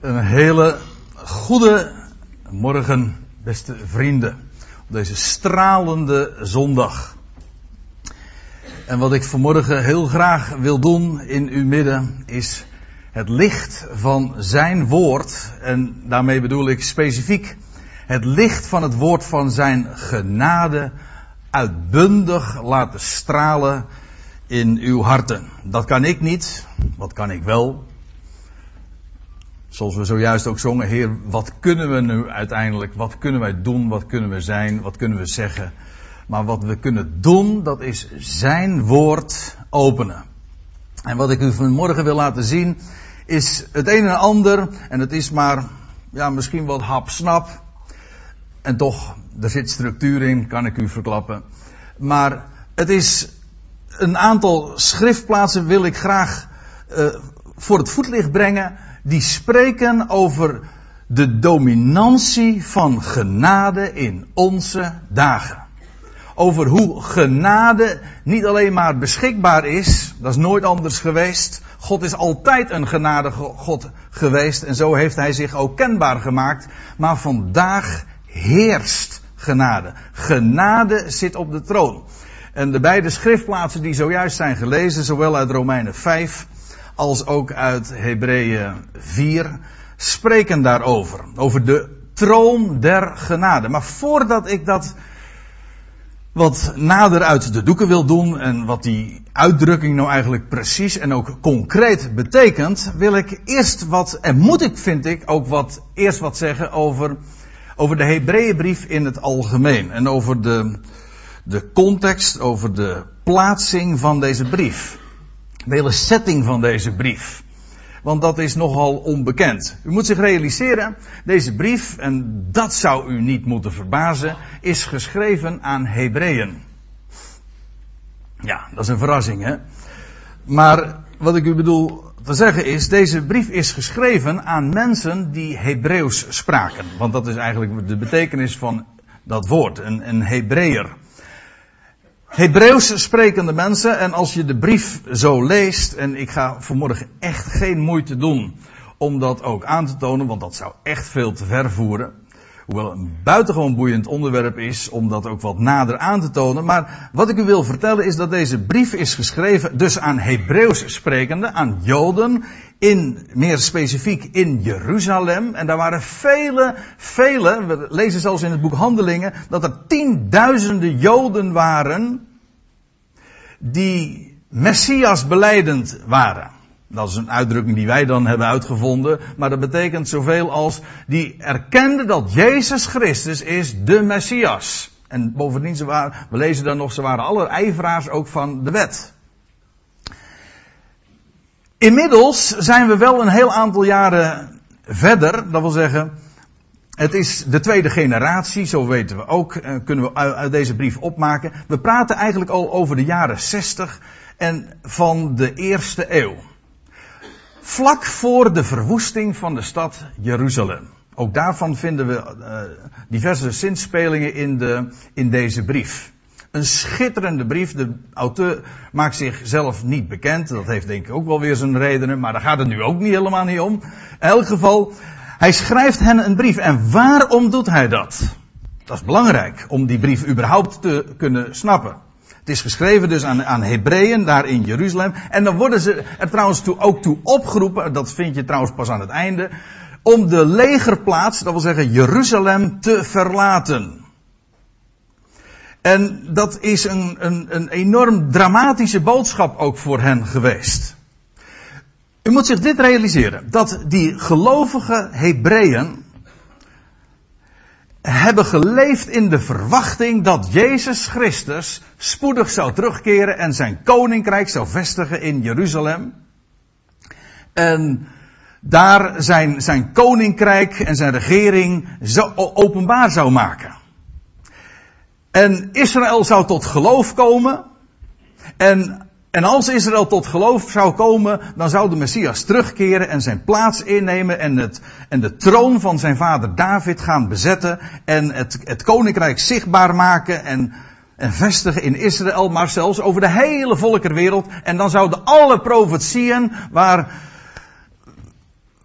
Een hele goede morgen, beste vrienden. Op deze stralende zondag. En wat ik vanmorgen heel graag wil doen in uw midden is het licht van zijn woord. En daarmee bedoel ik specifiek het licht van het woord van zijn genade uitbundig laten stralen in uw harten. Dat kan ik niet. Wat kan ik wel? Zoals we zojuist ook zongen, Heer, wat kunnen we nu uiteindelijk, wat kunnen wij doen, wat kunnen we zijn, wat kunnen we zeggen. Maar wat we kunnen doen, dat is Zijn woord openen. En wat ik u vanmorgen wil laten zien, is het een en ander, en het is maar, ja, misschien wat hap-snap. En toch, er zit structuur in, kan ik u verklappen. Maar het is een aantal schriftplaatsen wil ik graag uh, voor het voetlicht brengen die spreken over de dominantie van genade in onze dagen. Over hoe genade niet alleen maar beschikbaar is, dat is nooit anders geweest. God is altijd een genadige God geweest en zo heeft hij zich ook kenbaar gemaakt. Maar vandaag heerst genade. Genade zit op de troon. En de beide schriftplaatsen die zojuist zijn gelezen, zowel uit Romeinen 5 als ook uit Hebreeën 4 spreken daarover. Over de troon der genade. Maar voordat ik dat wat nader uit de doeken wil doen en wat die uitdrukking nou eigenlijk precies en ook concreet betekent, wil ik eerst wat, en moet ik vind ik ook wat, eerst wat zeggen over, over de Hebreeënbrief in het algemeen. En over de, de context, over de plaatsing van deze brief de hele setting van deze brief. Want dat is nogal onbekend. U moet zich realiseren, deze brief, en dat zou u niet moeten verbazen, is geschreven aan Hebreeën. Ja, dat is een verrassing, hè? Maar wat ik u bedoel te zeggen is, deze brief is geschreven aan mensen die Hebreeuws spraken. Want dat is eigenlijk de betekenis van dat woord, een, een Hebreeër. Hebreeuws sprekende mensen, en als je de brief zo leest, en ik ga vanmorgen echt geen moeite doen om dat ook aan te tonen, want dat zou echt veel te ver voeren. Hoewel een buitengewoon boeiend onderwerp is om dat ook wat nader aan te tonen. Maar wat ik u wil vertellen is dat deze brief is geschreven dus aan Hebreeuws sprekende, aan Joden, in, meer specifiek in Jeruzalem. En daar waren vele, vele, we lezen zelfs in het boek Handelingen, dat er tienduizenden Joden waren die Messias beleidend waren. Dat is een uitdrukking die wij dan hebben uitgevonden, maar dat betekent zoveel als die erkenden dat Jezus Christus is de Messias. En bovendien, ze waren, we lezen dan nog, ze waren alle ijveraars ook van de wet. Inmiddels zijn we wel een heel aantal jaren verder, dat wil zeggen, het is de tweede generatie, zo weten we ook, eh, kunnen we uit deze brief opmaken. We praten eigenlijk al over de jaren 60 en van de eerste eeuw. Vlak voor de verwoesting van de stad Jeruzalem. Ook daarvan vinden we uh, diverse zinspelingen in, de, in deze brief. Een schitterende brief. De auteur maakt zichzelf niet bekend. Dat heeft denk ik ook wel weer zijn redenen. Maar daar gaat het nu ook niet helemaal niet om. In elk geval, hij schrijft hen een brief. En waarom doet hij dat? Dat is belangrijk om die brief überhaupt te kunnen snappen. Het is geschreven dus aan, aan Hebreeën daar in Jeruzalem. En dan worden ze er trouwens toe, ook toe opgeroepen, dat vind je trouwens pas aan het einde, om de legerplaats, dat wil zeggen Jeruzalem, te verlaten. En dat is een, een, een enorm dramatische boodschap ook voor hen geweest. U moet zich dit realiseren, dat die gelovige Hebreeën hebben geleefd in de verwachting dat Jezus Christus spoedig zou terugkeren en zijn koninkrijk zou vestigen in Jeruzalem. En daar zijn, zijn koninkrijk en zijn regering openbaar zou maken. En Israël zou tot geloof komen. En en als Israël tot geloof zou komen, dan zou de Messias terugkeren en zijn plaats innemen en, het, en de troon van zijn vader David gaan bezetten en het, het koninkrijk zichtbaar maken en, en vestigen in Israël, maar zelfs over de hele volkerwereld. En dan zouden alle profetieën waar,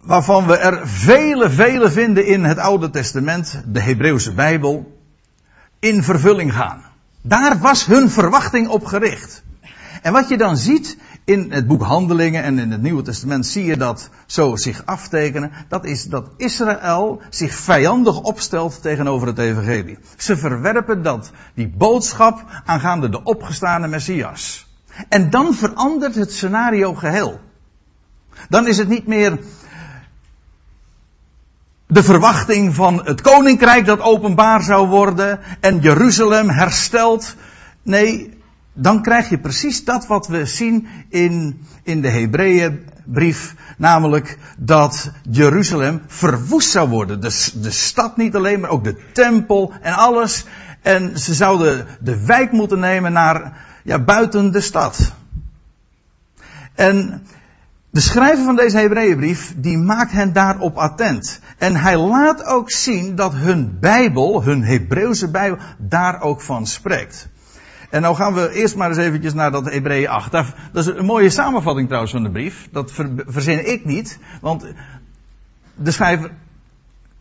waarvan we er vele, vele vinden in het Oude Testament, de Hebreeuwse Bijbel, in vervulling gaan. Daar was hun verwachting op gericht. En wat je dan ziet in het boek Handelingen en in het Nieuwe Testament zie je dat zo zich aftekenen. Dat is dat Israël zich vijandig opstelt tegenover het evangelie. Ze verwerpen dat, die boodschap aangaande de opgestane Messias. En dan verandert het scenario geheel. Dan is het niet meer de verwachting van het koninkrijk dat openbaar zou worden en Jeruzalem hersteld. Nee, dan krijg je precies dat wat we zien in, in de Hebreeënbrief. Namelijk dat Jeruzalem verwoest zou worden. De, de stad niet alleen, maar ook de tempel en alles. En ze zouden de wijk moeten nemen naar, ja, buiten de stad. En de schrijver van deze Hebreeënbrief, die maakt hen daarop attent. En hij laat ook zien dat hun Bijbel, hun Hebreeuwse Bijbel, daar ook van spreekt. En nou gaan we eerst maar eens eventjes naar dat Hebreeën 8. Dat is een mooie samenvatting trouwens van de brief. Dat verzin ik niet. Want de schrijver,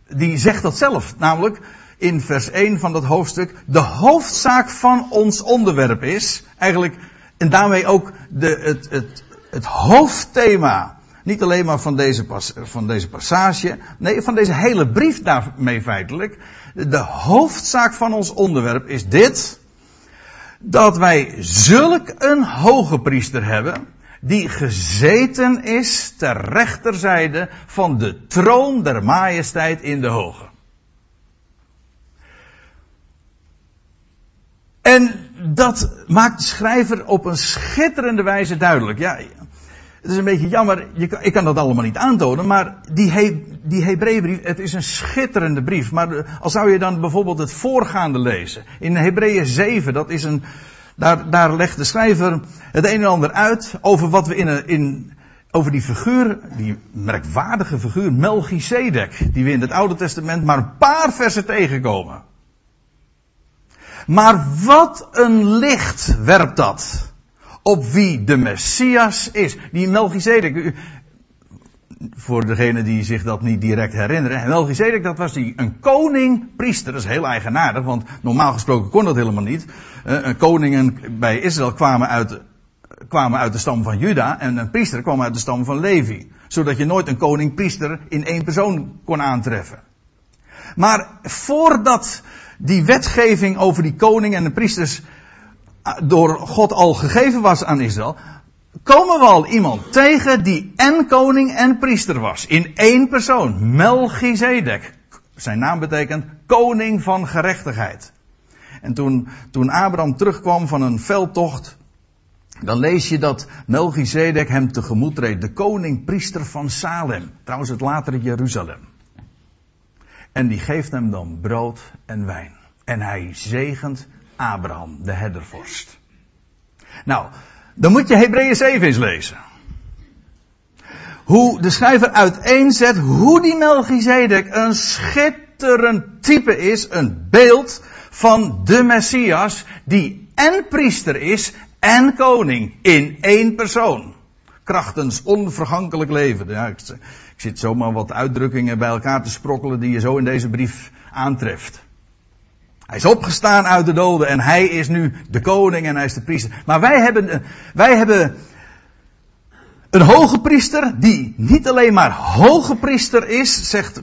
die zegt dat zelf. Namelijk in vers 1 van dat hoofdstuk. De hoofdzaak van ons onderwerp is eigenlijk, en daarmee ook de, het, het, het hoofdthema. Niet alleen maar van deze, van deze passage. Nee, van deze hele brief daarmee feitelijk. De hoofdzaak van ons onderwerp is dit dat wij zulk een hoge priester hebben, die gezeten is ter rechterzijde van de troon der majesteit in de hoge. En dat maakt de schrijver op een schitterende wijze duidelijk. Ja, het is een beetje jammer, je ik kan dat allemaal niet aantonen, maar die, he, die Hebreeënbrief, het is een schitterende brief. Maar eh, als zou je dan bijvoorbeeld het voorgaande lezen. In Hebreeën 7, dat is een, daar, daar legt de schrijver het een en ander uit over wat we in, in over die figuur, die merkwaardige figuur Melchizedek, die we in het Oude Testament maar een paar versen tegenkomen. Maar wat een licht werpt dat op wie de Messias is. Die Melchizedek, voor degenen die zich dat niet direct herinneren. Melchizedek, dat was die, een koning-priester. Dat is heel eigenaardig, want normaal gesproken kon dat helemaal niet. Uh, koningen bij Israël kwamen uit, kwamen uit de stam van Juda en een priester kwam uit de stam van Levi. Zodat je nooit een koning-priester in één persoon kon aantreffen. Maar voordat die wetgeving over die koning en de priesters door God al gegeven was aan Israël, komen we al iemand tegen die en koning en priester was. In één persoon. Melchizedek. Zijn naam betekent koning van gerechtigheid. En toen, toen Abraham terugkwam van een veldtocht, dan lees je dat Melchizedek hem tegemoet treedt. De koning priester van Salem. Trouwens het latere Jeruzalem. En die geeft hem dan brood en wijn. En hij zegent Abraham, de herdervorst. Nou, dan moet je Hebreeën 7 eens lezen. Hoe de schrijver uiteenzet hoe die Melchizedek een schitterend type is, een beeld van de Messias, die en priester is en koning in één persoon. Krachtens onvergankelijk leven. Ja, ik, ik zit zomaar wat uitdrukkingen bij elkaar te sprokkelen die je zo in deze brief aantreft. Hij is opgestaan uit de doden en hij is nu de koning en hij is de priester. Maar wij hebben, wij hebben een hoge priester die niet alleen maar hoge priester is, zegt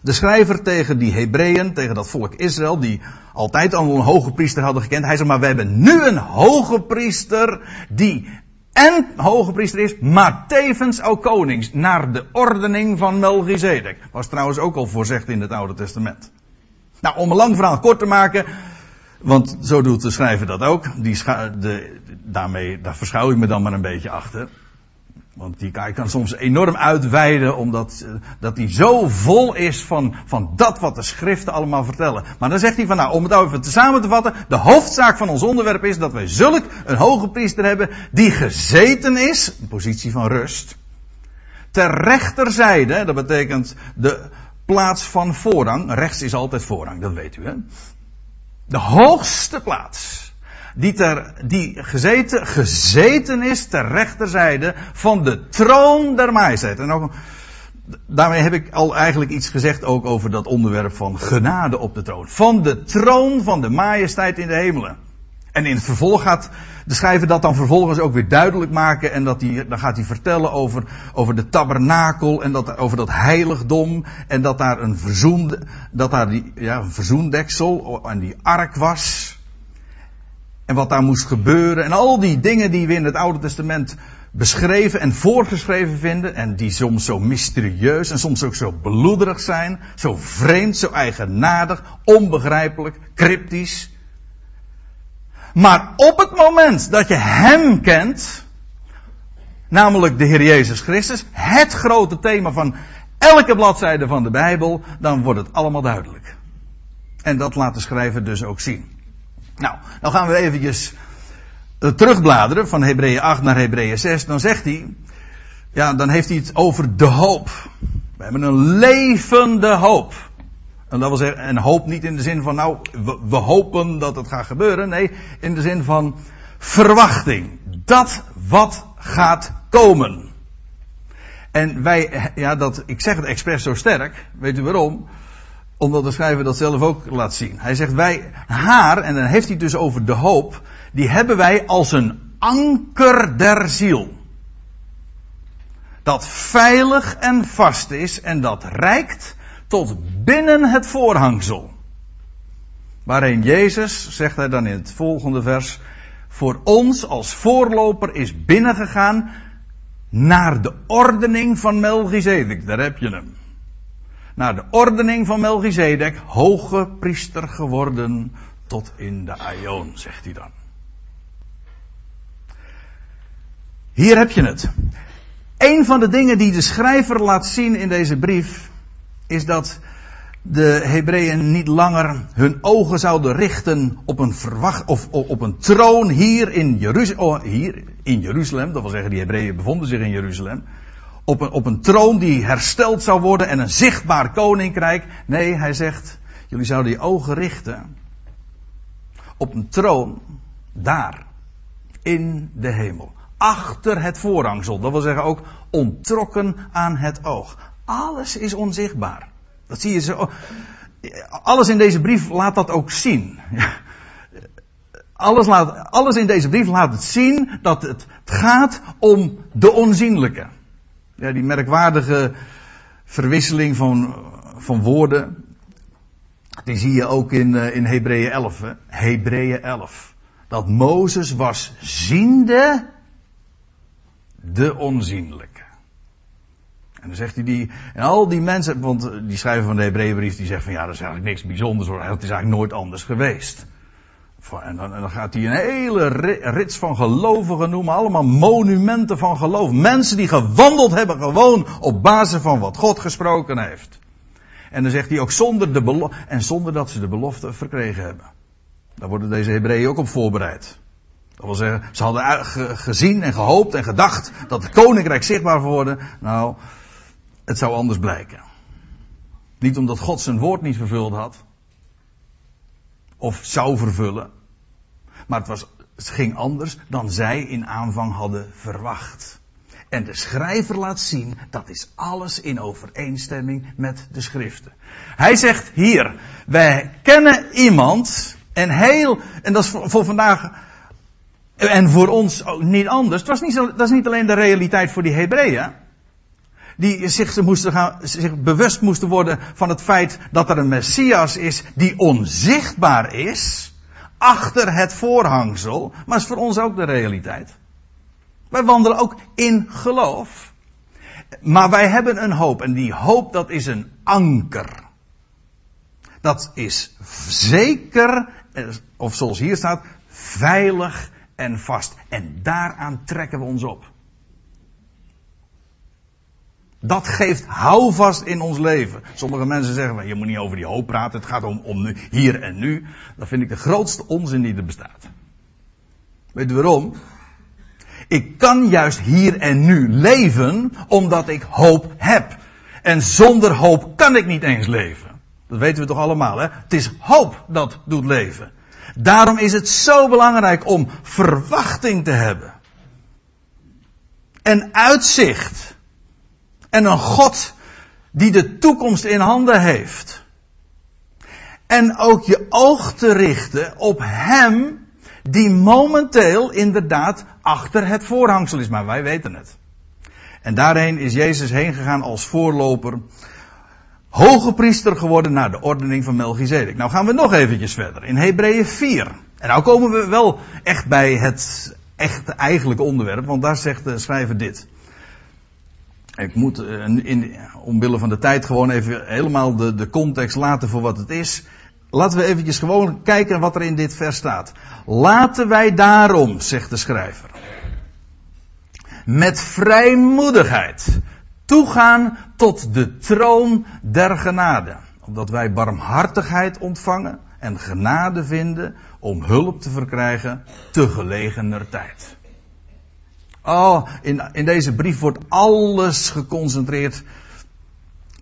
de schrijver tegen die Hebreeën, tegen dat volk Israël, die altijd al een hoge priester hadden gekend. Hij zegt maar, we hebben nu een hoge priester die en hoge priester is, maar tevens ook konings, naar de ordening van Melchizedek. Was trouwens ook al voorzegd in het Oude Testament. Nou, om een lang verhaal kort te maken, want zo doet de schrijver dat ook. Die de, daarmee, daar verschuil ik me dan maar een beetje achter. Want die kan soms enorm uitweiden, omdat uh, dat hij zo vol is van, van dat wat de schriften allemaal vertellen. Maar dan zegt hij van, nou, om het even te samen te vatten, de hoofdzaak van ons onderwerp is dat wij zulk een hoge priester hebben, die gezeten is, een positie van rust, ter rechterzijde, dat betekent de plaats van voorrang. Rechts is altijd voorrang, dat weet u hè. De hoogste plaats. Die, ter, die gezeten, gezeten is ter rechterzijde van de troon der majesteit. En ook, daarmee heb ik al eigenlijk iets gezegd ook over dat onderwerp van genade op de troon. Van de troon van de majesteit in de hemelen. En in het vervolg gaat de schrijver dat dan vervolgens ook weer duidelijk maken. En dat hij, dan gaat hij vertellen over, over de tabernakel en dat, over dat heiligdom. En dat daar een, verzoen, dat daar die, ja, een verzoendeksel en die ark was. En wat daar moest gebeuren. En al die dingen die we in het Oude Testament beschreven en voorgeschreven vinden. En die soms zo mysterieus en soms ook zo bloederig zijn. Zo vreemd, zo eigenaardig, onbegrijpelijk, cryptisch. Maar op het moment dat je Hem kent, namelijk de Heer Jezus Christus, het grote thema van elke bladzijde van de Bijbel, dan wordt het allemaal duidelijk. En dat laat de schrijver dus ook zien. Nou, dan gaan we eventjes eh, terugbladeren van Hebreeën 8 naar Hebreeën 6. Dan zegt hij, ja, dan heeft hij het over de hoop. We hebben een levende hoop. En dat wil zeggen, een hoop niet in de zin van, nou, we, we, hopen dat het gaat gebeuren. Nee, in de zin van verwachting. Dat wat gaat komen. En wij, ja, dat, ik zeg het expres zo sterk. Weet u waarom? Omdat de schrijver dat zelf ook laat zien. Hij zegt wij, haar, en dan heeft hij dus over de hoop, die hebben wij als een anker der ziel. Dat veilig en vast is en dat reikt tot binnen het voorhangsel. Waarin Jezus, zegt hij dan in het volgende vers, voor ons als voorloper is binnengegaan naar de ordening van Melchizedek. Daar heb je hem. Naar de ordening van Melchizedek, hoge priester geworden tot in de Aion, zegt hij dan. Hier heb je het. Een van de dingen die de schrijver laat zien in deze brief is dat de Hebreeën niet langer hun ogen zouden richten op een verwacht op een troon hier in Jeruzalem. Oh, hier in Jeruzalem, dat wil zeggen, die Hebreeën bevonden zich in Jeruzalem. Op een, op een troon die hersteld zou worden en een zichtbaar koninkrijk. Nee, hij zegt, jullie zouden je ogen richten op een troon daar in de hemel. Achter het voorhangsel, dat wil zeggen ook ontrokken aan het oog. Alles is onzichtbaar. Dat zie je zo. Alles in deze brief laat dat ook zien. Alles, laat, alles in deze brief laat het zien dat het gaat om de onzienlijke. Ja, die merkwaardige verwisseling van, van woorden. Die zie je ook in, uh, in Hebreeën 11. Hebreeën 11. Dat Mozes was ziende de onzienlijke. En dan zegt hij die, en al die mensen, want die schrijver van de Hebreeënbrief die zegt van ja, dat is eigenlijk niks bijzonders hoor, het is eigenlijk nooit anders geweest. En dan, en dan, gaat hij een hele rits van gelovigen noemen, allemaal monumenten van geloof. Mensen die gewandeld hebben gewoon op basis van wat God gesproken heeft. En dan zegt hij ook zonder de en zonder dat ze de belofte verkregen hebben. Daar worden deze Hebreeën ook op voorbereid. Dat wil zeggen, ze hadden gezien en gehoopt en gedacht dat het koninkrijk zichtbaar zou worden. Nou, het zou anders blijken. Niet omdat God zijn woord niet vervuld had. Of zou vervullen. Maar het, was, ging anders dan zij in aanvang hadden verwacht. En de schrijver laat zien, dat is alles in overeenstemming met de schriften. Hij zegt hier, wij kennen iemand, en heel, en dat is voor, voor vandaag, en voor ons ook niet anders. Het was niet, dat is niet alleen de realiteit voor die Hebreeën die zich, moesten gaan, zich bewust moesten worden van het feit dat er een Messias is die onzichtbaar is, achter het voorhangsel, maar is voor ons ook de realiteit. Wij wandelen ook in geloof. Maar wij hebben een hoop en die hoop dat is een anker. Dat is zeker, of zoals hier staat, veilig en vast. En daaraan trekken we ons op. Dat geeft houvast in ons leven. Sommige mensen zeggen, je moet niet over die hoop praten, het gaat om, om nu, hier en nu. Dat vind ik de grootste onzin die er bestaat. Weet u waarom? Ik kan juist hier en nu leven, omdat ik hoop heb. En zonder hoop kan ik niet eens leven. Dat weten we toch allemaal, hè? Het is hoop dat doet leven. Daarom is het zo belangrijk om verwachting te hebben. En uitzicht. En een God die de toekomst in handen heeft. En ook je oog te richten op Hem die momenteel inderdaad achter het voorhangsel is. Maar wij weten het. En daarheen is Jezus heen gegaan als voorloper. Hoge priester geworden naar de ordening van Melchizedek. Nou gaan we nog eventjes verder. In Hebreeën 4. En nou komen we wel echt bij het echt eigenlijke onderwerp. Want daar zegt de schrijver dit. Ik moet eh, in, omwille van de tijd gewoon even helemaal de, de context laten voor wat het is. Laten we eventjes gewoon kijken wat er in dit vers staat. Laten wij daarom, zegt de schrijver, met vrijmoedigheid toegaan tot de troon der genade. Omdat wij barmhartigheid ontvangen en genade vinden om hulp te verkrijgen te gelegener tijd. Oh, in, in deze brief wordt alles geconcentreerd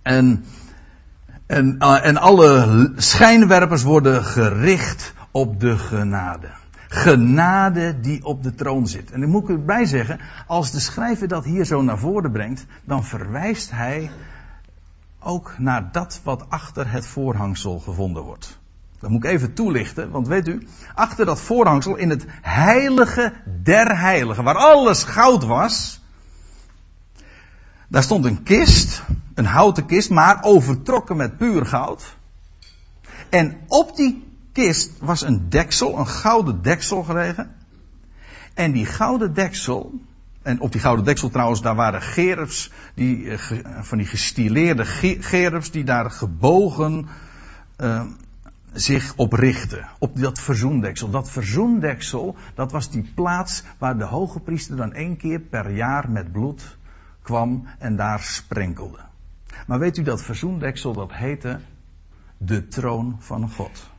en en, uh, en alle schijnwerpers worden gericht op de genade. Genade die op de troon zit. En dan moet ik erbij zeggen, als de schrijver dat hier zo naar voren brengt, dan verwijst hij ook naar dat wat achter het voorhangsel gevonden wordt. Dat moet ik even toelichten, want weet u, achter dat voorhangsel in het heilige der heiligen, waar alles goud was, daar stond een kist, een houten kist, maar overtrokken met puur goud. En op die kist was een deksel, een gouden deksel gelegen. En die gouden deksel, en op die gouden deksel trouwens, daar waren gerubs, die, eh, van die gestileerde gerubs die daar gebogen uh, zich op richten. Op dat verzoendeksel. Dat verzoendeksel, dat was die plaats waar de hoge priester dan één keer per jaar met bloed kwam en daar sprenkelde. Maar weet u dat verzoendeksel, dat heette de troon van God.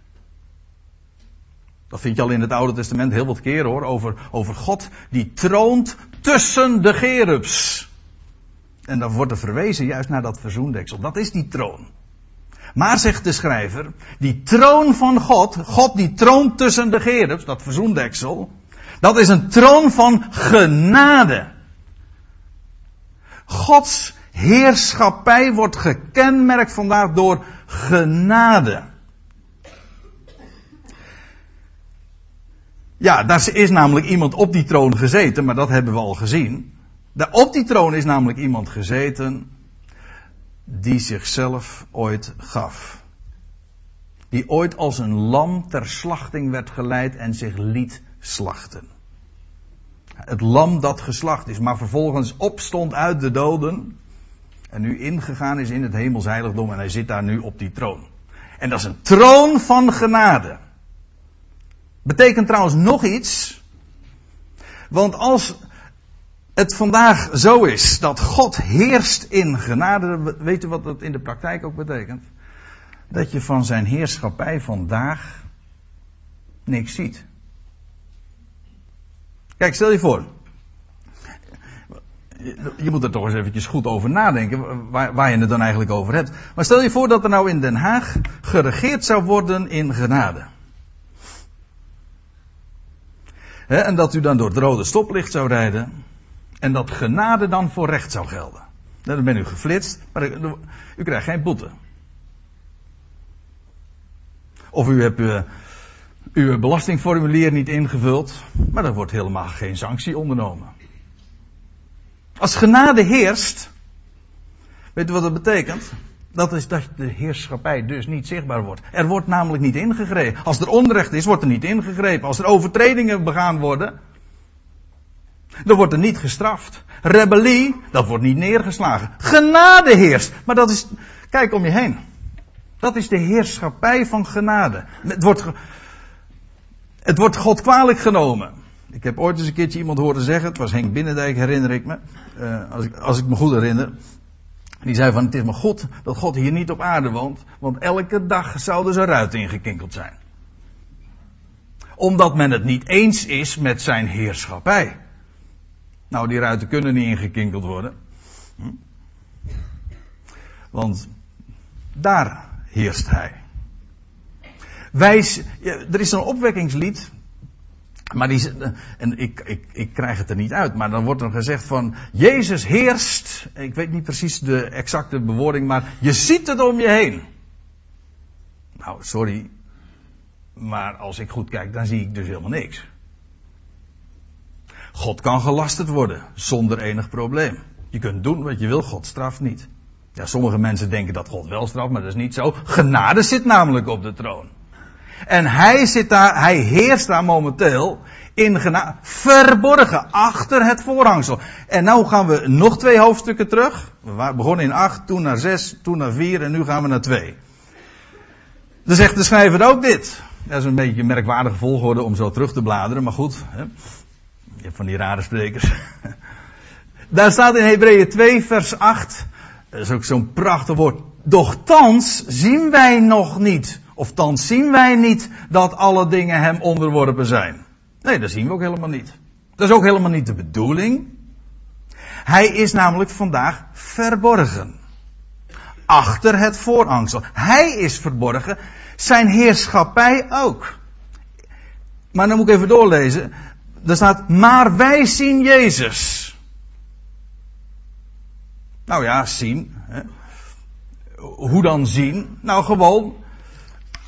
Dat vind je al in het Oude Testament heel wat keren hoor, over, over God die troont tussen de gerubs. En dan wordt er verwezen juist naar dat verzoendeksel. Dat is die troon. Maar zegt de schrijver, die troon van God, God die troont tussen de gerubs, dat verzoendeksel, dat is een troon van genade. Gods heerschappij wordt gekenmerkt vandaag door genade. Ja, daar is namelijk iemand op die troon gezeten, maar dat hebben we al gezien. Daar op die troon is namelijk iemand gezeten die zichzelf ooit gaf. Die ooit als een lam ter slachting werd geleid en zich liet slachten. Het lam dat geslacht is, maar vervolgens opstond uit de doden. En nu ingegaan is in het hemelsheiligdom en hij zit daar nu op die troon. En dat is een troon van genade. Betekent trouwens nog iets. Want als het vandaag zo is dat God heerst in genade, weet u wat dat in de praktijk ook betekent? Dat je van zijn heerschappij vandaag niks ziet. Kijk, stel je voor. Je moet er toch eens eventjes goed over nadenken waar, waar, je het dan eigenlijk over hebt. Maar stel je voor dat er nou in Den Haag geregeerd zou worden in genade. en dat u dan door het rode stoplicht zou rijden. En dat genade dan voor recht zou gelden. Dan ben u geflitst, maar u krijgt geen boete. Of u hebt uh, uw belastingformulier niet ingevuld, maar er wordt helemaal geen sanctie ondernomen. Als genade heerst, weet u wat dat betekent? Dat is dat de heerschappij dus niet zichtbaar wordt. Er wordt namelijk niet ingegrepen. Als er onrecht is, wordt er niet ingegrepen. Als er overtredingen begaan worden, dan wordt er niet gestraft. Rebellie, dat wordt niet neergeslagen. Genade heerst. Maar dat is, kijk om je heen. Dat is de heerschappij van genade. Het wordt, het wordt God kwalijk genomen. Ik heb ooit eens een keertje iemand horen zeggen, het was Henk Binnendijk, herinner ik me, uh, als, ik, als ik me goed herinner. Die zei van, het is maar God dat God hier niet op aarde woont, want elke dag zouden ze ruit ingekinkeld zijn. Omdat men het niet eens is met zijn heerschappij. Nou, die ruiten kunnen niet ingekinkeld worden. Hm? Want daar heerst hij. Wij, er is een opwekkingslied Maar die, en ik, ik, ik krijg het er niet uit, maar dan wordt er gezegd van, Jezus heerst, ik weet niet precies de exacte bewoording, maar je ziet het om je heen. Nou, sorry, maar als ik goed kijk, dan zie ik dus helemaal niks. God kan gelasterd worden, zonder enig probleem. Je kunt doen wat je wil, God straft niet. Ja, sommige mensen denken dat God wel straft, maar dat is niet zo. Genade zit namelijk op de troon. En hij zit daar, hij heerst daar momenteel in genade, verborgen, achter het voorhangsel. En nou gaan we nog twee hoofdstukken terug. We begonnen in 8, toen naar 6, toen naar 4 en nu gaan we naar 2. Dan zegt de schrijver ook dit. Dat is een beetje een merkwaardige volgorde om zo terug te bladeren, maar goed. Hè. Je hebt van die rare sprekers. Daar staat in Hebreeën 2, vers 8. Dat is ook zo'n prachtig woord. Doch thans zien wij nog niet of dan zien wij niet dat alle dingen hem onderworpen zijn. Nee, dat zien we ook helemaal niet. Dat is ook helemaal niet de bedoeling. Hij is namelijk vandaag verborgen. Achter het voorhangsel. Hij is verborgen. Zijn heerschappij ook. Maar dan moet ik even doorlezen. Er staat, maar wij zien Jezus. Nou ja, zien. Hè. Hoe dan zien? Nou gewoon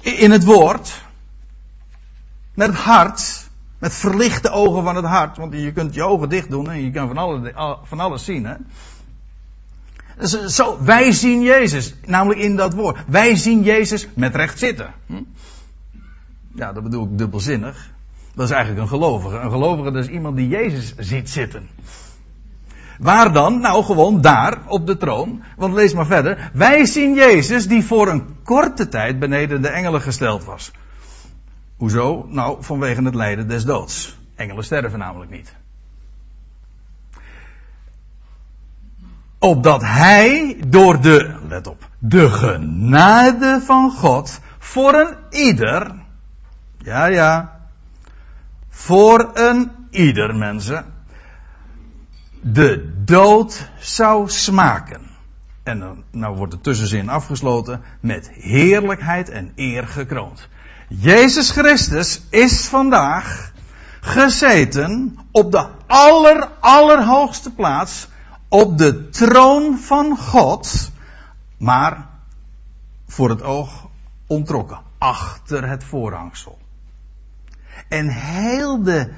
in het woord. Met het hart. Met verlichte ogen van het hart. Want je kunt je ogen dicht doen en je kan van alles, van alles zien. Hè? Dus eh, zo, wij zien Jezus. Namelijk in dat woord. Wij zien Jezus met recht zitten. Hm? Ja, dat bedoel ik dubbelzinnig. Dat is eigenlijk een gelovige. Een gelovige dat is iemand die Jezus ziet zitten. Waar dan? Nou, gewoon daar, op de troon. Want lees maar verder. Wij zien Jezus die voor een korte tijd beneden de engelen gesteld was. Hoezo? Nou, vanwege het lijden des doods. Engelen sterven namelijk niet. Opdat hij door de, let op, de genade van God voor een ieder, ja ja, voor een ieder mensen, de dood zou smaken. En dan nou wordt de tussenzin afgesloten met heerlijkheid en eer gekroond. Jezus Christus is vandaag gezeten op de aller, allerhoogste plaats, op de troon van God, maar voor het oog ontrokken, achter het voorhangsel. En heel de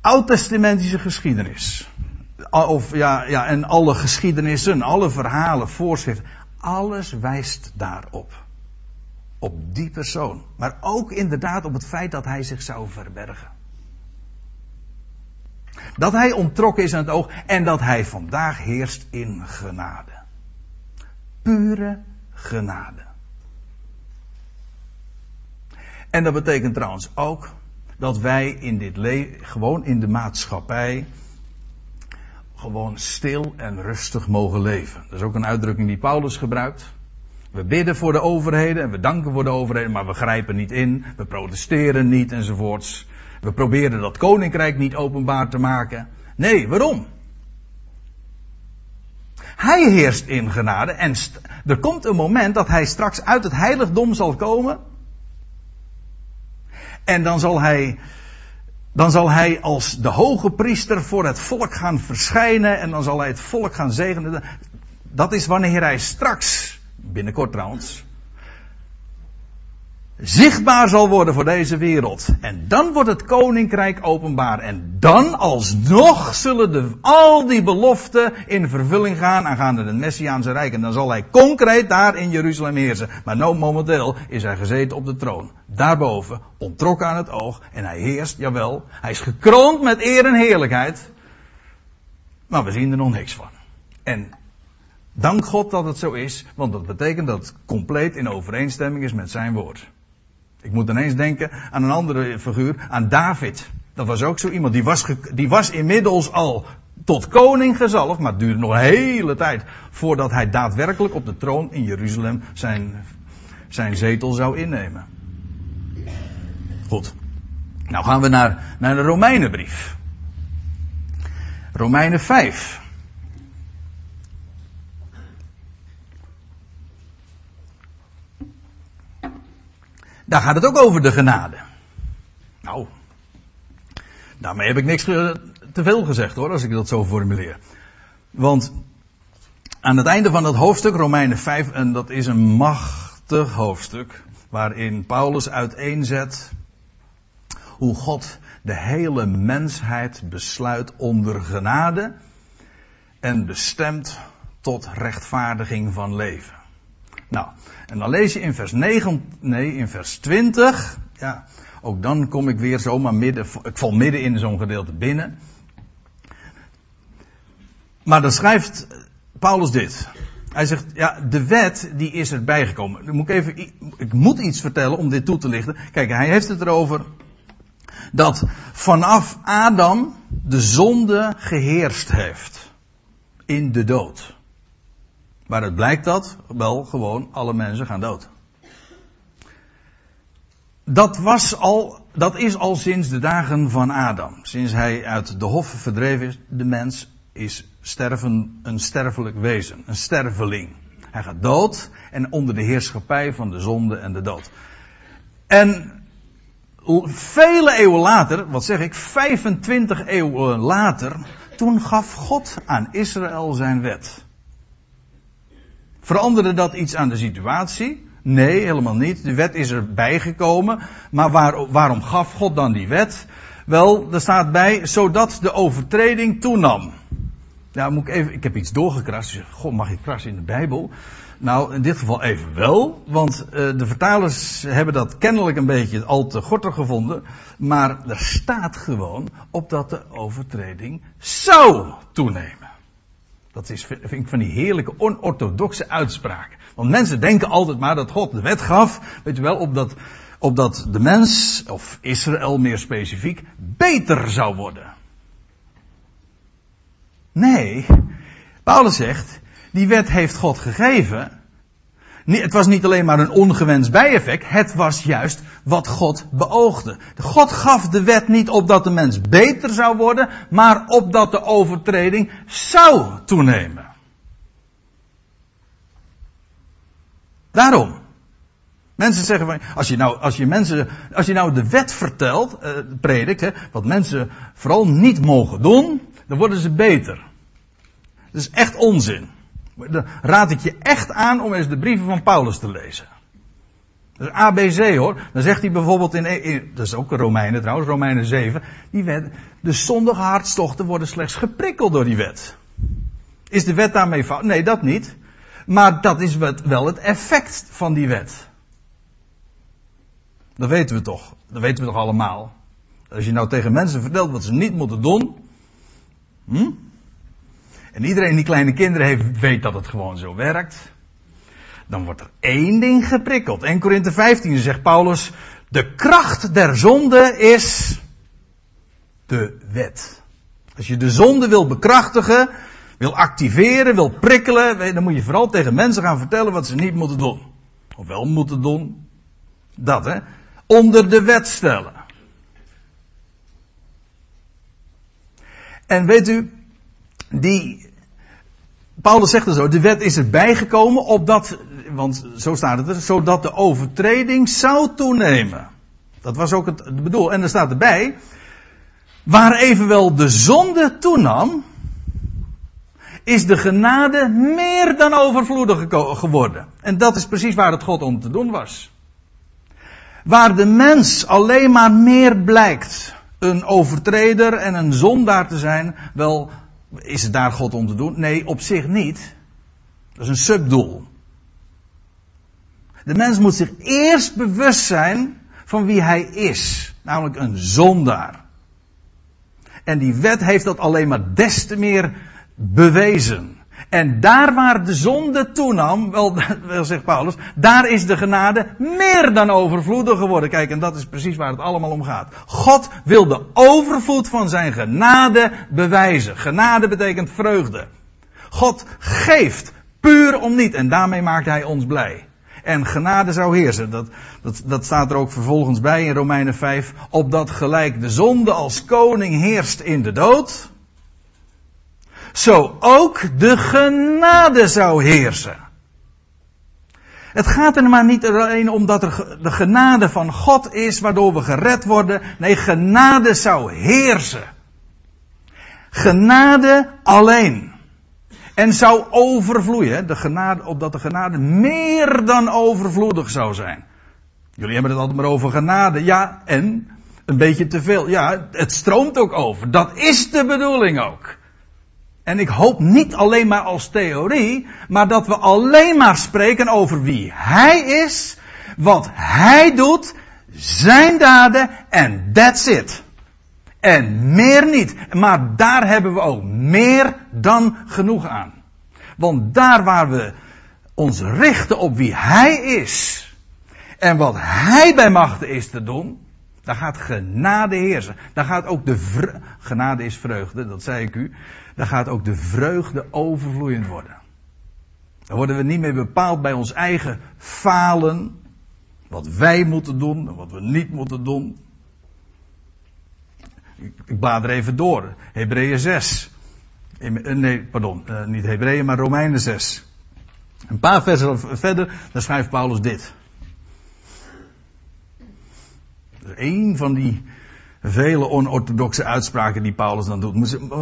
oud-testamentische geschiedenis. Of ja, ja, en alle geschiedenissen, alle verhalen, voorschriften. Alles wijst daarop. Op die persoon. Maar ook inderdaad op het feit dat hij zich zou verbergen. Dat hij ontrokken is aan het oog en dat hij vandaag heerst in genade. Pure genade. En dat betekent trouwens ook dat wij in dit leven, gewoon in de maatschappij, gewoon stil en rustig mogen leven. Dat is ook een uitdrukking die Paulus gebruikt. We bidden voor de overheden en we danken voor de overheden, maar we grijpen niet in, we protesteren niet enzovoorts. We proberen dat koninkrijk niet openbaar te maken. Nee, waarom? Hij heerst in genade en er komt een moment dat hij straks uit het heiligdom zal komen en dan zal hij, dan zal hij als de hoge priester voor het volk gaan verschijnen en dan zal hij het volk gaan zegenen. Dat is wanneer hij straks, binnenkort trouwens, zichtbaar zal worden voor deze wereld. En dan wordt het koninkrijk openbaar. En dan alsnog zullen de, al die beloften in vervulling gaan aangaande het Messiaanse Rijk. En dan zal hij concreet daar in Jeruzalem heersen. Maar nou momenteel is hij gezeten op de troon. Daarboven, ontrokken aan het oog. En hij heerst, jawel. Hij is gekroond met eer en heerlijkheid. Maar we zien er nog niks van. En dank God dat het zo is, want dat betekent dat het compleet in overeenstemming is met zijn woord. Ik moet ineens denken aan een andere figuur, aan David. Dat was ook zo iemand, die was, die was inmiddels al tot koning gezalfd, maar het duurde nog een hele tijd voordat hij daadwerkelijk op de troon in Jeruzalem zijn, zijn zetel zou innemen. Goed. Nou gaan we naar, naar de Romeinenbrief. Romeinen 5. Daar gaat het ook over de genade. Nou, Daarmee heb ik niks te veel gezegd hoor, als ik dat zo formuleer. Want aan het einde van dat hoofdstuk, Romeinen 5, en dat is een machtig hoofdstuk, waarin Paulus uiteenzet hoe God de hele mensheid besluit onder genade en bestemt tot rechtvaardiging van leven. Nou, en dan lees je in vers 9, nee, in vers 20, ja, ook dan kom ik weer zomaar midden, ik val midden in zo'n gedeelte binnen. Maar dan schrijft Paulus dit. Hij zegt, ja, de wet die is erbij gekomen. Dan moet ik, even, ik moet iets vertellen om dit toe te lichten. Kijk, hij heeft het erover dat vanaf Adam de zonde geheerst heeft. In de dood. Waaruit blijkt dat? Wel, gewoon, alle mensen gaan dood. Dat was al, dat is al sinds de dagen van Adam. Sinds hij uit de hof verdreven is, de mens is sterven, een sterfelijk wezen, een sterveling. Hij gaat dood en onder de heerschappij van de zonde en de dood. En vele eeuwen later, wat zeg ik, 25 eeuwen later, toen gaf God aan Israël zijn wet. Veranderde dat iets aan de situatie? Nee, helemaal niet. De wet is erbij gekomen. Maar waar, waarom gaf God dan die wet? Wel, er staat bij, zodat de overtreding toenam. Ja, moet ik even, ik heb iets doorgekrast. God, mag ik krassen in de Bijbel? Nou, in dit geval even wel, want uh, de vertalers hebben dat kennelijk een beetje al te gortig gevonden. Maar er staat gewoon op dat de overtreding zou toenemen. Dat is, vind ik, van die heerlijke onorthodoxe uitspraak. Want mensen denken altijd maar dat God de wet gaf, weet je wel, opdat, opdat de mens, of Israël meer specifiek, beter zou worden. Nee, Paulus zegt, die wet heeft God gegeven. Het was niet alleen maar een ongewenst bijeffect, het was juist wat God beoogde. God gaf de wet niet opdat de mens beter zou worden, maar opdat de overtreding zou toenemen. Daarom. Mensen zeggen van, als je nou, als je mensen, als je nou de wet vertelt, uh, predik, hè, wat mensen vooral niet mogen doen, dan worden ze beter. Dat is echt onzin. Dan raad ik je echt aan om eens de brieven van Paulus te lezen. Dat is ABC hoor. Dan zegt hij bijvoorbeeld in, in dat is ook Romeinen trouwens, Romeinen 7. Die wet, de zondige hartstochten worden slechts geprikkeld door die wet. Is de wet daarmee fout? Nee, dat niet. Maar dat is wel het effect van die wet. Dat weten we toch. Dat weten we toch allemaal. Als je nou tegen mensen vertelt wat ze niet moeten doen. Hm? En iedereen die kleine kinderen heeft, weet dat het gewoon zo werkt. Dan wordt er één ding geprikkeld. 1 Korinthe 15 zegt Paulus, de kracht der zonde is de wet. Als je de zonde wil bekrachtigen, wil activeren, wil prikkelen, dan moet je vooral tegen mensen gaan vertellen wat ze niet moeten doen. Of wel moeten doen. Dat hè. Onder de wet stellen. En weet u, die, Paulus zegt er zo, de wet is erbij gekomen opdat, want zo staat het er, zodat de overtreding zou toenemen. Dat was ook het bedoel. En er staat erbij, waar evenwel de zonde toenam, is de genade meer dan overvloedig geworden. En dat is precies waar het God om te doen was. Waar de mens alleen maar meer blijkt een overtreder en een zondaar te zijn, wel is het daar God om te doen? Nee, op zich niet. Dat is een subdoel. De mens moet zich eerst bewust zijn van wie hij is, namelijk een zondaar. En die wet heeft dat alleen maar des te meer bewezen. En daar waar de zonde toenam, wel, zegt Paulus, daar is de genade meer dan overvloedig geworden. Kijk, en dat is precies waar het allemaal om gaat. God wil de overvloed van zijn genade bewijzen. Genade betekent vreugde. God geeft puur om niet en daarmee maakt hij ons blij. En genade zou heersen. Dat, dat, dat staat er ook vervolgens bij in Romeinen 5. Opdat gelijk de zonde als koning heerst in de dood zo ook de genade zou heersen. Het gaat er maar niet alleen om dat er de genade van God is waardoor we gered worden. Nee, genade zou heersen. Genade alleen. En zou overvloeien. De genade, opdat de genade meer dan overvloedig zou zijn. Jullie hebben het altijd maar over genade. Ja, en een beetje te veel. Ja, het stroomt ook over. Dat is de bedoeling ook. En ik hoop niet alleen maar als theorie, maar dat we alleen maar spreken over wie Hij is, wat Hij doet, Zijn daden en that's it. En meer niet. Maar daar hebben we ook meer dan genoeg aan. Want daar waar we ons richten op wie Hij is en wat Hij bij machten is te doen, daar gaat genade heersen. Daar gaat ook de genade is vreugde, dat zei ik u. Daar gaat ook de vreugde overvloeiend worden. Dan worden we niet meer bepaald bij ons eigen falen. Wat wij moeten doen en wat we niet moeten doen. Ik blader even door. Hebreeën 6. Eh, nee, pardon. Eh, niet Hebreeën, maar Romeinen 6. Een paar versen verder, dan schrijft Paulus dit. Een van die vele onorthodoxe uitspraken die Paulus dan doet.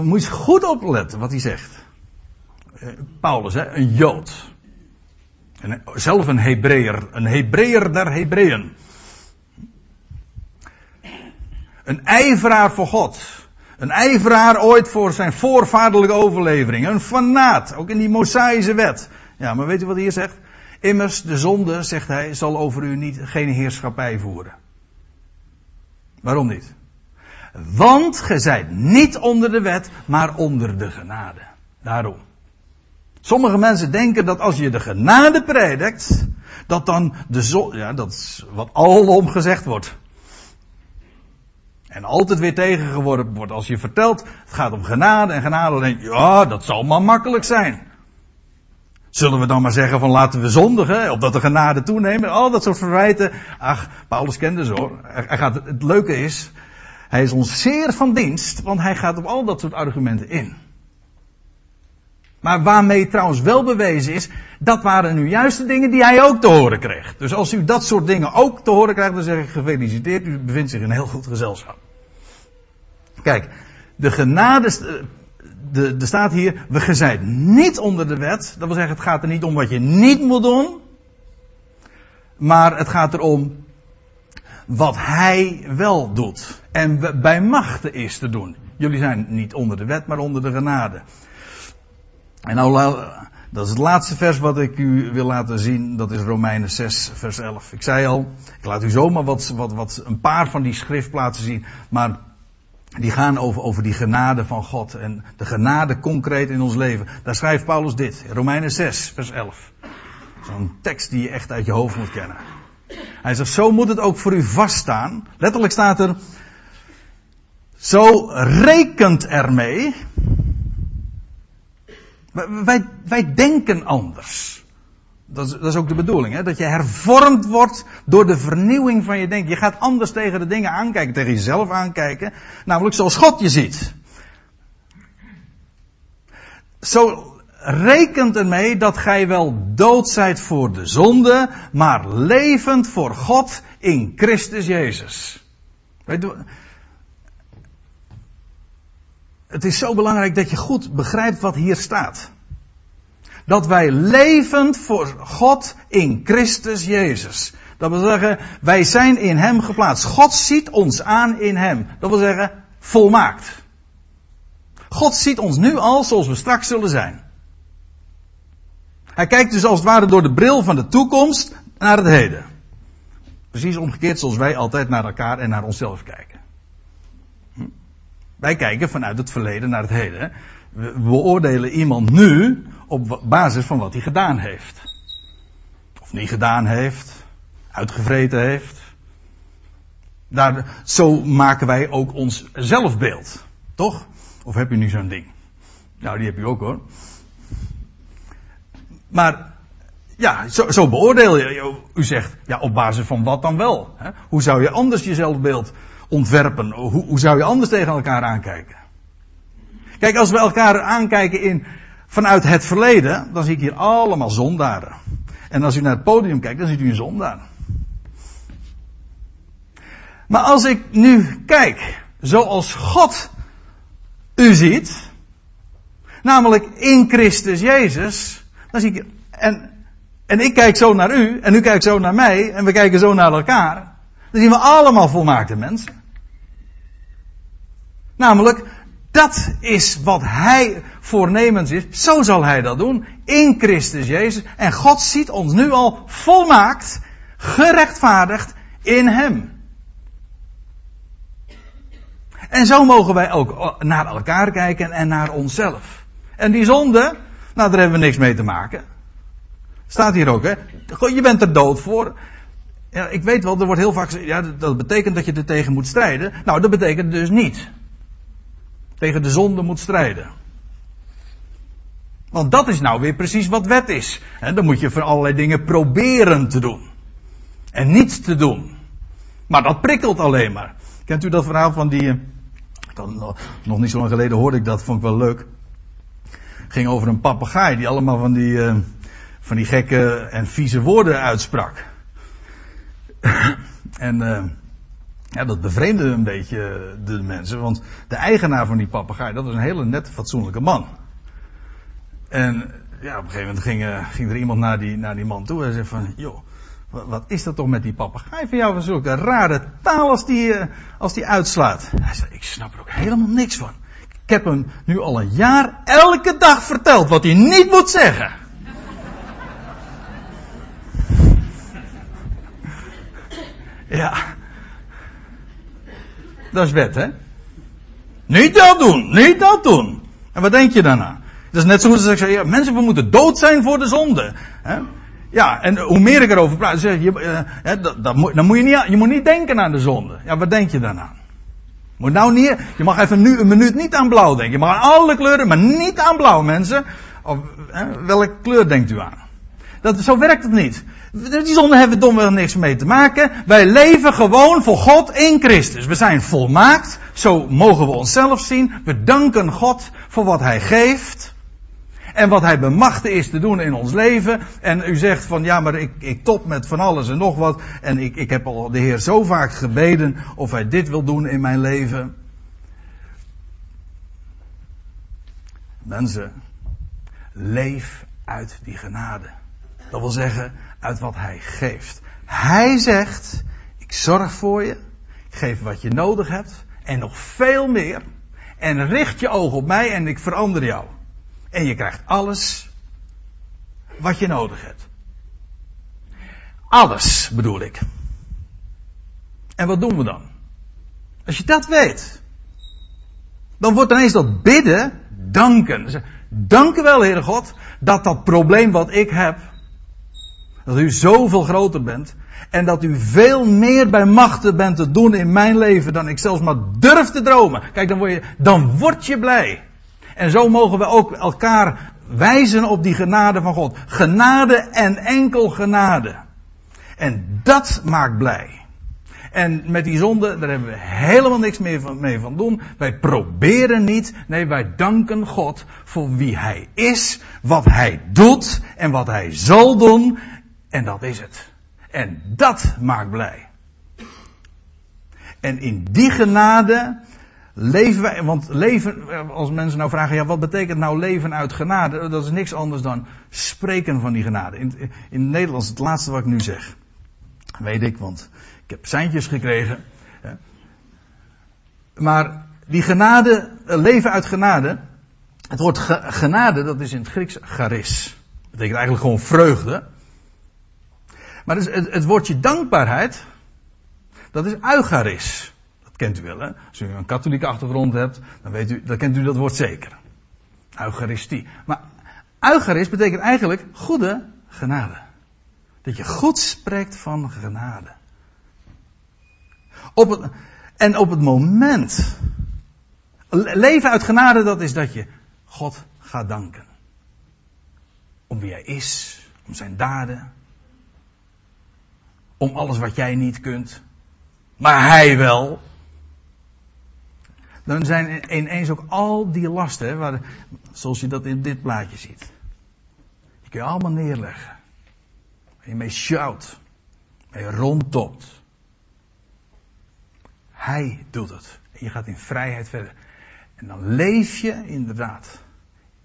Moet je, goed opletten wat hij zegt. Eh, Paulus, hè, een Jood. En zelf een Hebreeër. Een Hebreeër der Hebreeën. Een ijveraar voor God. Een ijveraar ooit voor zijn voorvaderlijke overlevering. Een fanaat, ook in die Mosaïsche wet. Ja, maar weet u wat hij hier zegt? Immers, de zonde, zegt hij, zal over u niet, geen heerschappij voeren. Waarom niet? Want ge zijt niet onder de wet, maar onder de genade. Daarom. Sommige mensen denken dat als je de genade predikt, dat dan de zon, ja, dat is wat alom gezegd wordt. En altijd weer tegengeworpen wordt als je vertelt, het gaat om genade en genade, dan denk je, ja, dat zal maar makkelijk zijn. Zullen we dan maar zeggen van laten we zondigen, opdat de genade toenemen? Al dat soort verwijten. Ach, Paulus kende ze hoor. Gaat, het leuke is, hij is ons zeer van dienst, want hij gaat op al dat soort argumenten in. Maar waarmee trouwens wel bewezen is, dat waren nu juist de dingen die hij ook te horen kreeg. Dus als u dat soort dingen ook te horen krijgt, dan zeg ik gefeliciteerd, u bevindt zich in een heel goed gezelschap. Kijk, de genade, de, er staat hier, we gezijn niet onder de wet. Dat wil zeggen, het gaat er niet om wat je niet moet doen. Maar het gaat erom wat hij wel doet. En bij machten is te doen. Jullie zijn niet onder de wet, maar onder de genade. En nou, dat is het laatste vers wat ik u wil laten zien. Dat is Romeinen 6, vers 11. Ik zei al, ik laat u zomaar wat, wat, wat, een paar van die schriftplaatsen zien. Maar die gaan over, over die genade van God. En de genade concreet in ons leven. Daar schrijft Paulus dit. Romeinen 6, vers 11. Zo'n tekst die je echt uit je hoofd moet kennen. Hij zegt, zo moet het ook voor u vaststaan. Letterlijk staat er, zo rekent ermee. Wij, wij denken anders. Dat is, dat is ook de bedoeling, hè? dat je hervormd wordt door de vernieuwing van je denken. Je gaat anders tegen de dingen aankijken, tegen jezelf aankijken, namelijk zoals God je ziet. Zo rekent ermee dat gij wel dood zijt voor de zonde, maar levend voor God in Christus Jezus. Weet je, het is zo belangrijk dat je goed begrijpt wat hier staat. Dat wij levend voor God in Christus Jezus. Dat wil zeggen, wij zijn in Hem geplaatst. God ziet ons aan in Hem. Dat wil zeggen, volmaakt. God ziet ons nu al zoals we straks zullen zijn. Hij kijkt dus als het ware door de bril van de toekomst naar het heden. Precies omgekeerd zoals wij altijd naar elkaar en naar onszelf kijken. Hm? Wij kijken vanuit het verleden naar het heden. We beoordelen iemand nu op basis van wat hij gedaan heeft. Of niet gedaan heeft, uitgevreten heeft. Daar, zo maken wij ook ons zelfbeeld. Toch? Of heb je nu zo'n ding? Nou, die heb je ook hoor. Maar ja, zo, zo, beoordeel je. U zegt, ja, op basis van wat dan wel? Hè? Hoe zou je anders je zelfbeeld ontwerpen? Hoe, hoe zou je anders tegen elkaar aankijken? Kijk, als we elkaar aankijken in vanuit het verleden, dan zie ik hier allemaal zondaren. En als u naar het podium kijkt, dan ziet u een zondaar. Maar als ik nu kijk, zoals God u ziet, namelijk in Christus Jezus, dan zie ik, en, en ik kijk zo naar u, en u kijkt zo naar mij, en we kijken zo naar elkaar, dan zien we allemaal volmaakte mensen. Namelijk, dat is wat hij voornemens is. Zo zal hij dat doen. In Christus Jezus. En God ziet ons nu al volmaakt, gerechtvaardigd in hem. En zo mogen wij ook naar elkaar kijken en naar onszelf. En die zonde, nou daar hebben we niks mee te maken. Staat hier ook, hè. Je bent er dood voor. Ja, ik weet wel, er wordt heel vaak ja, dat betekent dat je er tegen moet strijden. Nou, dat betekent dus niet tegen de zonde moet strijden. Want dat is nou weer precies wat wet is. Dan moet je voor allerlei dingen proberen te doen. En niets te doen. Maar dat prikkelt alleen maar. Kent u dat verhaal van die. Nog niet zo lang geleden hoorde ik dat, vond ik wel leuk. Ging over een papegaai die allemaal van die, eh, van die gekke en vieze woorden uitsprak. en uh, ja, dat bevreemde een beetje de mensen, want de eigenaar van die papegaai, dat was een hele nette, fatsoenlijke man. En ja, op een gegeven moment ging, uh, ging er iemand naar die, naar die man toe en zei van, joh, wat, is dat toch met die papegaai van jou? Zulke rare taal als die, als die uitslaat. Hij zei, ik snap er ook helemaal niks van. Ik heb hem nu al een jaar elke dag verteld wat hij niet moet zeggen. ja, dat is wet, hè? Niet dat doen, niet dat doen. En wat denk je daarna? Dat is net zoals ik zeg, ja, mensen, we moeten dood zijn voor de zonde. Hè? Ja, en hoe meer ik erover praat, zeg je, uh, dat, dat, dan moet je niet, je moet niet denken aan de zonde. Ja, wat denk je daarna? Moet nou niet, je mag even nu een minuut niet aan blauw denken. Je mag aan alle kleuren, maar niet aan blauw, mensen. Of, hè, welke kleur denkt u aan? Dat, zo werkt het niet. Die zonde hebben we domweg niks mee te maken. Wij leven gewoon voor God in Christus. We zijn volmaakt. Zo mogen we onszelf zien. We danken God voor wat Hij geeft. En wat Hij bemachtigd is te doen in ons leven. En u zegt van ja, maar ik, ik top met van alles en nog wat. En ik, ik heb al de Heer zo vaak gebeden of Hij dit wil doen in mijn leven. Mensen, leef uit die genade. Dat wil zeggen, uit wat hij geeft. Hij zegt, ik zorg voor je, ik geef wat je nodig hebt en nog veel meer. En richt je oog op mij en ik verander jou. En je krijgt alles wat je nodig hebt. Alles bedoel ik. En wat doen we dan? Als je dat weet, dan wordt ineens dat bidden danken. Dank u wel, Heere God, dat dat probleem wat ik heb, dat u zoveel groter bent. En dat u veel meer bij machten bent te doen in mijn leven dan ik zelfs maar durf te dromen. Kijk, dan word je, dan word je blij. En zo mogen we ook elkaar wijzen op die genade van God. Genade en enkel genade. En dat maakt blij. En met die zonde, daar hebben we helemaal niks meer van, mee van doen. Wij proberen niet. Nee, wij danken God voor wie Hij is, wat Hij doet en wat Hij zal doen. En dat is het. En dat maakt blij. En in die genade leven wij, want leven, als mensen nou vragen, ja, wat betekent nou leven uit genade? Dat is niks anders dan spreken van die genade. In, in het Nederlands, het laatste wat ik nu zeg. Weet ik, want ik heb seintjes gekregen. Maar die genade, leven uit genade, het woord genade, dat is in het Grieks charis. Dat betekent eigenlijk gewoon vreugde. Maar dus het, woordje dankbaarheid, dat is eucharis. Kent u wel, hè? Als u een katholieke achtergrond hebt, dan, weet u, dan kent u dat woord zeker. Eucharistie. Maar eucharis betekent eigenlijk goede genade. Dat je goed spreekt van genade. Op het, en op het moment. Leven uit genade, dat is dat je God gaat danken. Om wie hij is, om zijn daden, om alles wat jij niet kunt. Maar hij wel. Dan zijn ineens ook al die lasten, waar, zoals je dat in dit plaatje ziet. Die kun je allemaal neerleggen. Waar je mee shout. Mee rondtopt. Hij doet het. En je gaat in vrijheid verder. En dan leef je inderdaad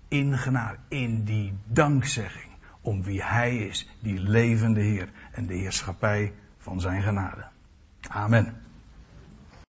in genade, in die dankzegging om wie Hij is, die levende Heer en de heerschappij van Zijn genade. Amen.